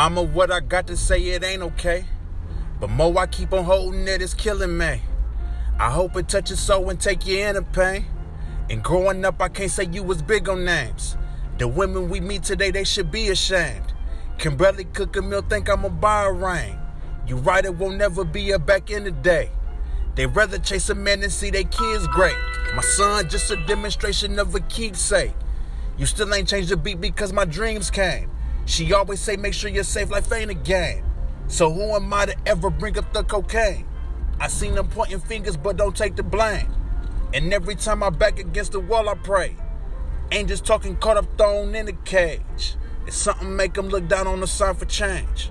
Mama, what I got to say, it ain't okay. But more I keep on holding it, it is killing me. I hope it touches soul and take you in the pain. And growing up, I can't say you was big on names. The women we meet today, they should be ashamed. Can barely cook a meal, think I'ma buy a ring. You right, it won't never be a back in the day. They rather chase a man than see their kids great. My son, just a demonstration of a keepsake. You still ain't changed the beat because my dreams came. She always say, make sure you're safe, life ain't a game. So who am I to ever bring up the cocaine? I seen them pointing fingers, but don't take the blame. And every time I back against the wall, I pray. Angels talking caught up thrown in the cage. If something make them look down on the sign for change.